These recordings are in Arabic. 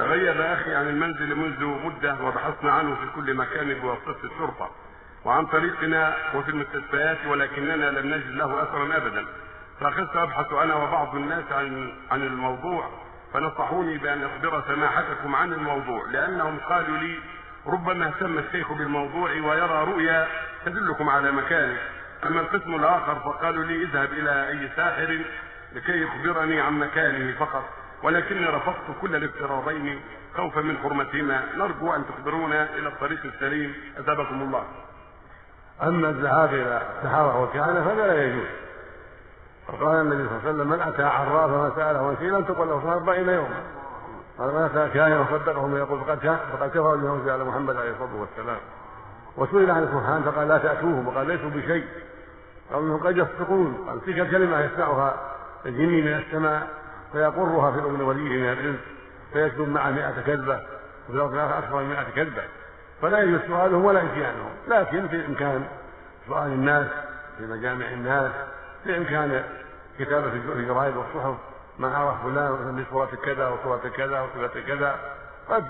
تغيب أخي عن المنزل منذ مدة وبحثنا عنه في كل مكان بواسطة الشرطة وعن طريقنا وفي المستشفيات ولكننا لم نجد له أثرا أبدا. فأخذت أبحث أنا وبعض الناس عن عن الموضوع فنصحوني بأن أخبر سماحتكم عن الموضوع لأنهم قالوا لي ربما اهتم الشيخ بالموضوع ويرى رؤيا تدلكم على مكانه. أما القسم الآخر فقالوا لي اذهب إلى أي ساحر لكي يخبرني عن مكانه فقط. ولكني رفضت كل الافتراضين خوفا من حرمتهما. نرجو أن تخبرونا إلى الطريق السليم. أثابكم الله. أما الذهاب إلى السحرة والكهنة فهذا لا يجوز. وقال النبي صلى الله عليه وسلم من أتى عرافا فسأله عن شيء لم تقل له أربعين يوما قال من أتى كاهنا وصدقه يقول فقد فقد كفر بما على محمد عليه الصلاة والسلام. وسئل عن الكهان فقال لا تأتوهم. وقال ليسوا بشيء. قال إنهم قد يصدقون. قال تلك الكلمة يسمعها الجني من السماء. فيقرها في اذن وليه من الإنس فيكتب معه مئة كذبة وفي الأرض أكثر من مئة كذبة. فلا يجوز سؤالهم ولا إتيانهم لكن في إمكان سؤال الناس في مجامع الناس في إمكان كتابة الجرائد والصحف ما عرف فلان بصورة كذا وصورة كذا وصورة كذا قد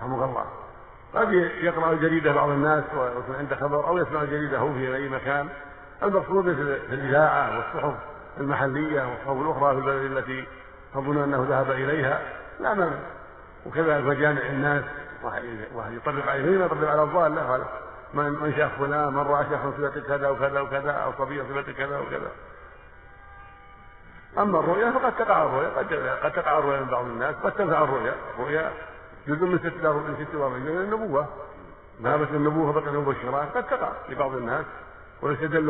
رحمه الله. قد يقرأ الجريدة بعض الناس ويكون عنده خبر أو يسمع الجريدة هو في أي مكان. المقصود في الإذاعة والصحف المحلية والصحف الأخرى في البلد التي تظن أنه ذهب إليها لا مانع. وكذا مجامع الناس واحد يطلق عليه ما يطلق على الضالة من من شاف فلان من رأى شيخا صفه كذا وكذا وكذا أو صبية صفه كذا وكذا. أما الرؤيا فقد تقع الرؤيا قد قد تقع الرؤيا من بعض الناس قد تنفع الرؤيا. الرؤيا جزء من ست من ست من النبوة. ذهبت النبوه فبقي المبشرات قد تقع لبعض الناس ويستدل